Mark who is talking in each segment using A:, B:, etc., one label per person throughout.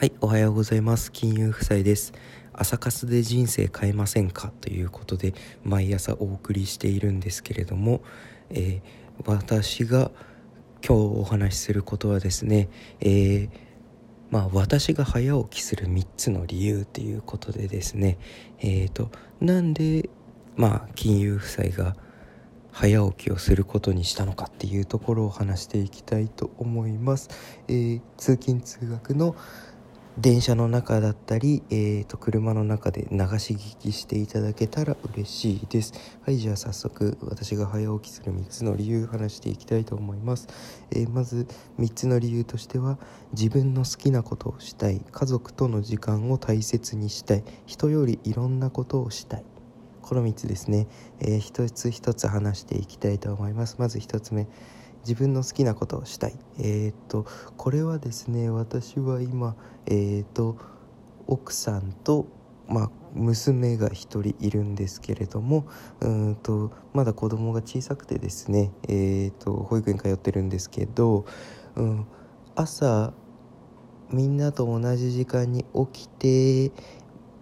A: はい、おはようございます。金融夫妻です。朝活で人生変えませんか？ということで、毎朝お送りしているんですけれども、えー私が今日お話しすることはですね、えーまあ私が早起きする3つの理由っていうことでですね、えーと、なんで、まあ金融夫妻が早起きをすることにしたのかっていうところを話していきたいと思います。えー通勤通学の電車の中だったり、えー、と車の中で流し聞きしていただけたら嬉しいです。はいじゃあ早速私が早起きする3つの理由話していきたいと思います、えーまず3つの理由としては自分の好きなことをしたい。家族との時間を大切にしたい。人よりいろんなことをしたい。この3つですね、えー一つ一つ話していきたいと思います。まず1つ目。自分の好きなことをしたい。えーっとこれはですね私は今えーっと奥さんとまあ娘が一人いるんですけれどもうんとまだ子供が小さくてですねえーっと保育園通ってるんですけど、うん、朝みんなと同じ時間に起きて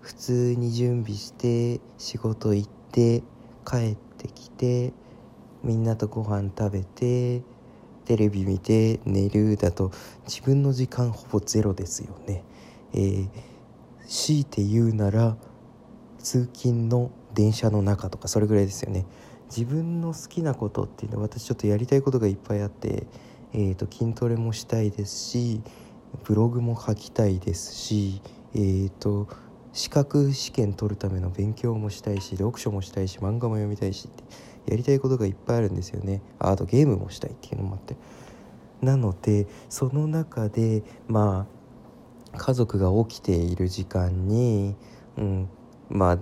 A: 普通に準備して仕事行って帰ってきてみんなとご飯食べてテレビ見て寝るだと自分の時間ほぼゼロですよね。えー強いて言うなら通勤の電車の中とかそれぐらいですよね。自分の好きなことっていうのは私ちょっとやりたいことがいっぱいあって、えー、と筋トレもしたいですしブログも書きたいですし、えー、と資格試験取るための勉強もしたいし読書もしたいし漫画も読みたいしってやりたいことがいっぱいあるんですよね。ああとゲームもしたいっていうのもあって。なのでその中でまあ家族が起きている時間に、うん、まあ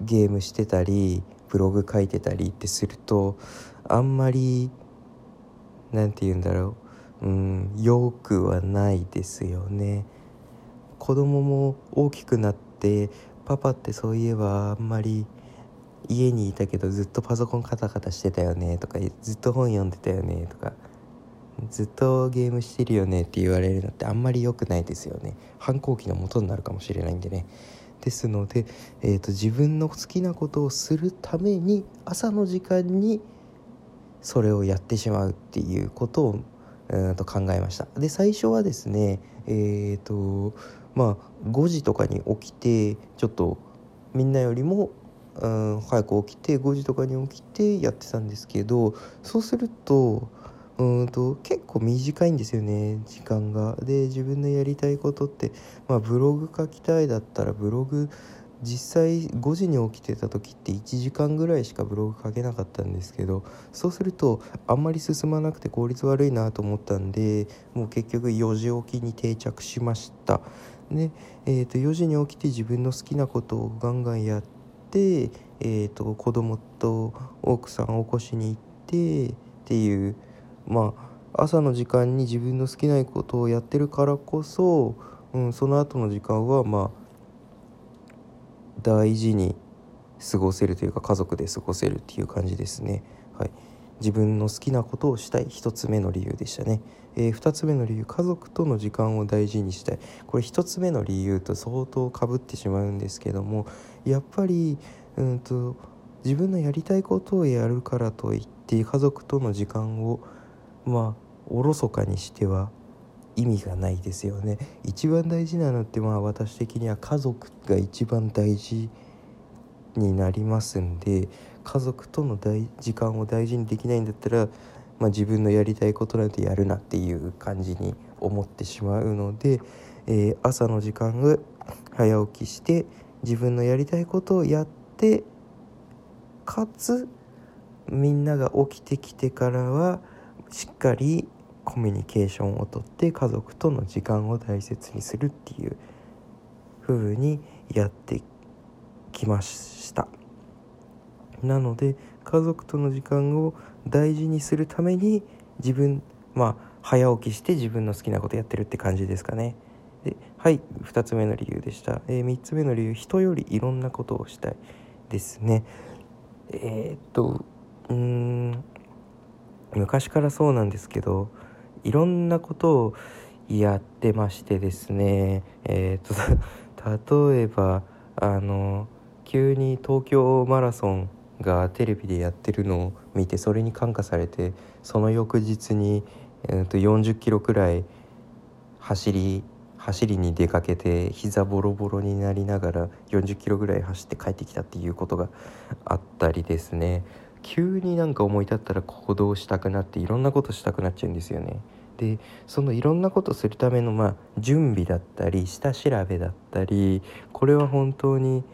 A: ゲームしてたりブログ書いてたりってするとあんまりなんて言うんだろう、うん、よくはないですよね。子供も大きくなってパパってそういえばあんまり家にいたけどずっとパソコンカタカタしてたよねとかずっと本読んでたよねとかずっとゲームしてるよねって言われるのってあんまり良くないですよね。反抗期の元になるかもしれないんでね。ですので、えー、と自分の好きなことをするために朝の時間にそれをやってしまうっていうことをうんと考えました。で最初はですねえっ、とまあ5時とかに起きてちょっとみんなよりもうん早く起きて5時とかに起きてやってたんですけどそうするとうんと結構短いんですよね時間が。で自分のやりたいことって、まあ、ブログ書きたいだったらブログ実際5時に起きてた時って1時間ぐらいしかブログ書けなかったんですけどそうするとあんまり進まなくて効率悪いなと思ったんでもう結局4時起きに定着しました。で、えー、と4時に起きて自分の好きなことをガンガンやっ、えー、と子供と奥さんを起こしに行ってっていうまあ朝の時間に自分の好きなことをやってるからこそ、うん、その後の時間はまあ大事に過ごせるというか家族で過ごせるっていう感じですね。はい、自分の好きなことをしたい一つ目の理由でしたね。えー、2つ目の理由家族との時間を大事にしたいこれ1つ目の理由と相当かぶってしまうんですけどもやっぱりうんと自分のやりたいことをやるからといって家族との時間をまあおろそかにしては意味がないですよね一番大事なのってまあ私的には家族が一番大事になりますんで家族との大時間を大事にできないんだったら、まあ、自分のやりたいことなんてやるなっていう感じに思ってしまうので、えー朝の時間が早起きして自分のやりたいことをやってかつみんなが起きてきてからはしっかりコミュニケーションをとって家族との時間を大切にするっていう風にやってきました。なので家族との時間を大事にするために自分まあ早起きして自分の好きなことやってるって感じですかね。ではい2つ目の理由でした、え3つ目の理由人よりいろんなことをしたいですね。えーっとうん昔からそうなんですけどいろんなことをやってましてですね。えっ、と例えばあの急に東京マラソンがテレビでやってるのを見てそれに感化されてその翌日に、えー、と40キロくらい走り走りに出かけて膝ボロボロになりながら40キロぐらい走って帰ってきたっていうことがあったりですね急になんか思い立ったら行動したくなっていろんなことしたくなっちゃうんですよね。でそのいろんなことするためのまあ準備だったり下調べだったりこれは本当に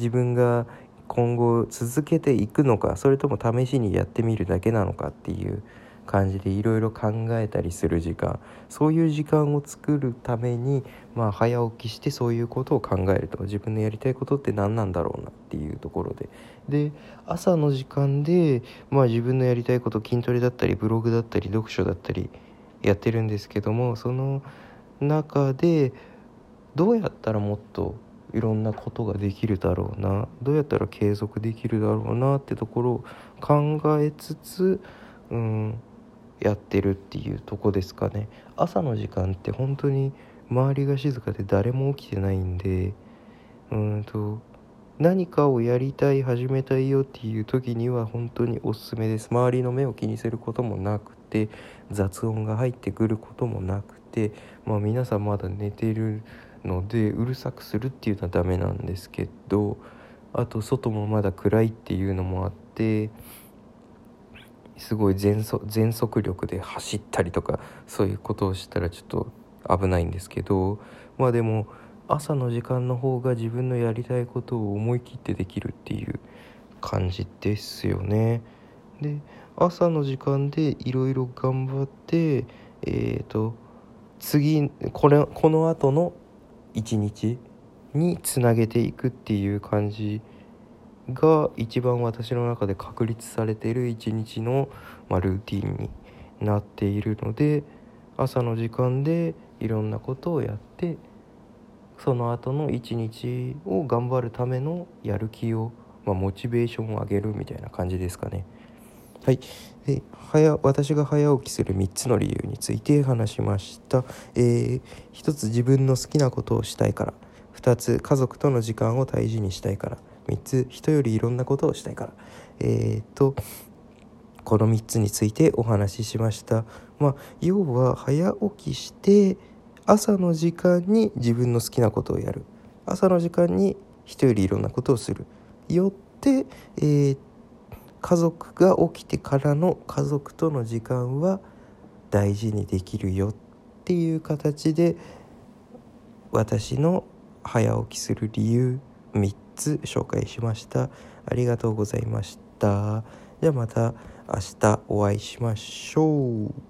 A: 自分が今後続けていくのかそれとも試しにやってみるだけなのかっていう感じでいろいろ考えたりする時間そういう時間を作るためにまあ早起きしてそういうことを考えると自分のやりたいことって何なんだろうなっていうところで。で朝の時間でまあ自分のやりたいこと筋トレだったりブログだったり読書だったりやってるんですけどもその中でどうやったらもっといろんなことができるだろうな。どうやったら継続できるだろうなってところを考えつつ、うん、やってるっていうとこですかね。朝の時間って本当に周りが静かで誰も起きてないんでうんと何かをやりたい始めたいよっていう時には本当におすすめです。周りの目を気にすることもなくて雑音が入ってくることもなくてまあ皆さんまだ寝てるのでうるさくするっていうのはダメなんですけどあと外もまだ暗いっていうのもあってすごい全速全速力で走ったりとかそういうことをしたらちょっと危ないんですけどまあでも朝の時間の方が自分のやりたいことを思い切ってできるっていう感じですよね。で朝の時間でいろいろ頑張ってえっ、ー、と次これこの後の一日につなげていくっていう感じが一番私の中で確立されている一日の、まあ、ルーティンになっているので朝の時間でいろんなことをやってその後の一日を頑張るためのやる気を、まあ、モチベーションを上げるみたいな感じですかね。はい、で早私が早起きする3つの理由について話しました、えー、1つ自分の好きなことをしたいから。2つ家族との時間を大事にしたいから。3つ人よりいろんなことをしたいから。えー、っとこの3つについてお話ししました。まあ要は早起きして朝の時間に自分の好きなことをやる。朝の時間に人よりいろんなことをする。よって、えー、家族が起きてからの家族との時間は大事にできるよっていう形で私の早起きする理由3つ紹介しました。ありがとうございました。じゃあまた明日お会いしましょう。